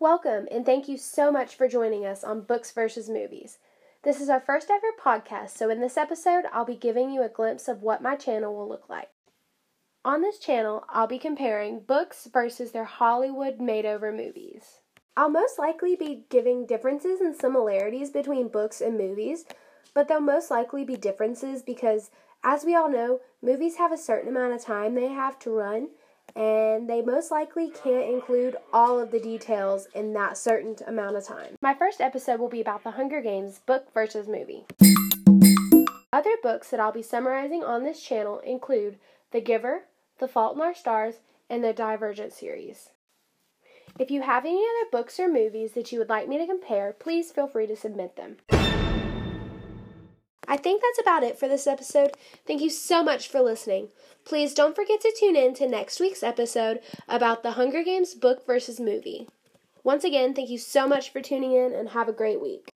Welcome, and thank you so much for joining us on Books versus Movies. This is our first ever podcast, so in this episode, I'll be giving you a glimpse of what my channel will look like. On this channel, I'll be comparing books versus their Hollywood made over movies. I'll most likely be giving differences and similarities between books and movies, but there'll most likely be differences because, as we all know, movies have a certain amount of time they have to run, and they most likely can't include all of the details in that certain amount of time. My first episode will be about The Hunger Games book versus movie. Other books that I'll be summarizing on this channel include The Giver, The Fault in Our Stars, and the Divergent series. If you have any other books or movies that you would like me to compare, please feel free to submit them. I think that's about it for this episode. Thank you so much for listening. Please don't forget to tune in to next week's episode about the Hunger Games book versus movie. Once again, thank you so much for tuning in and have a great week.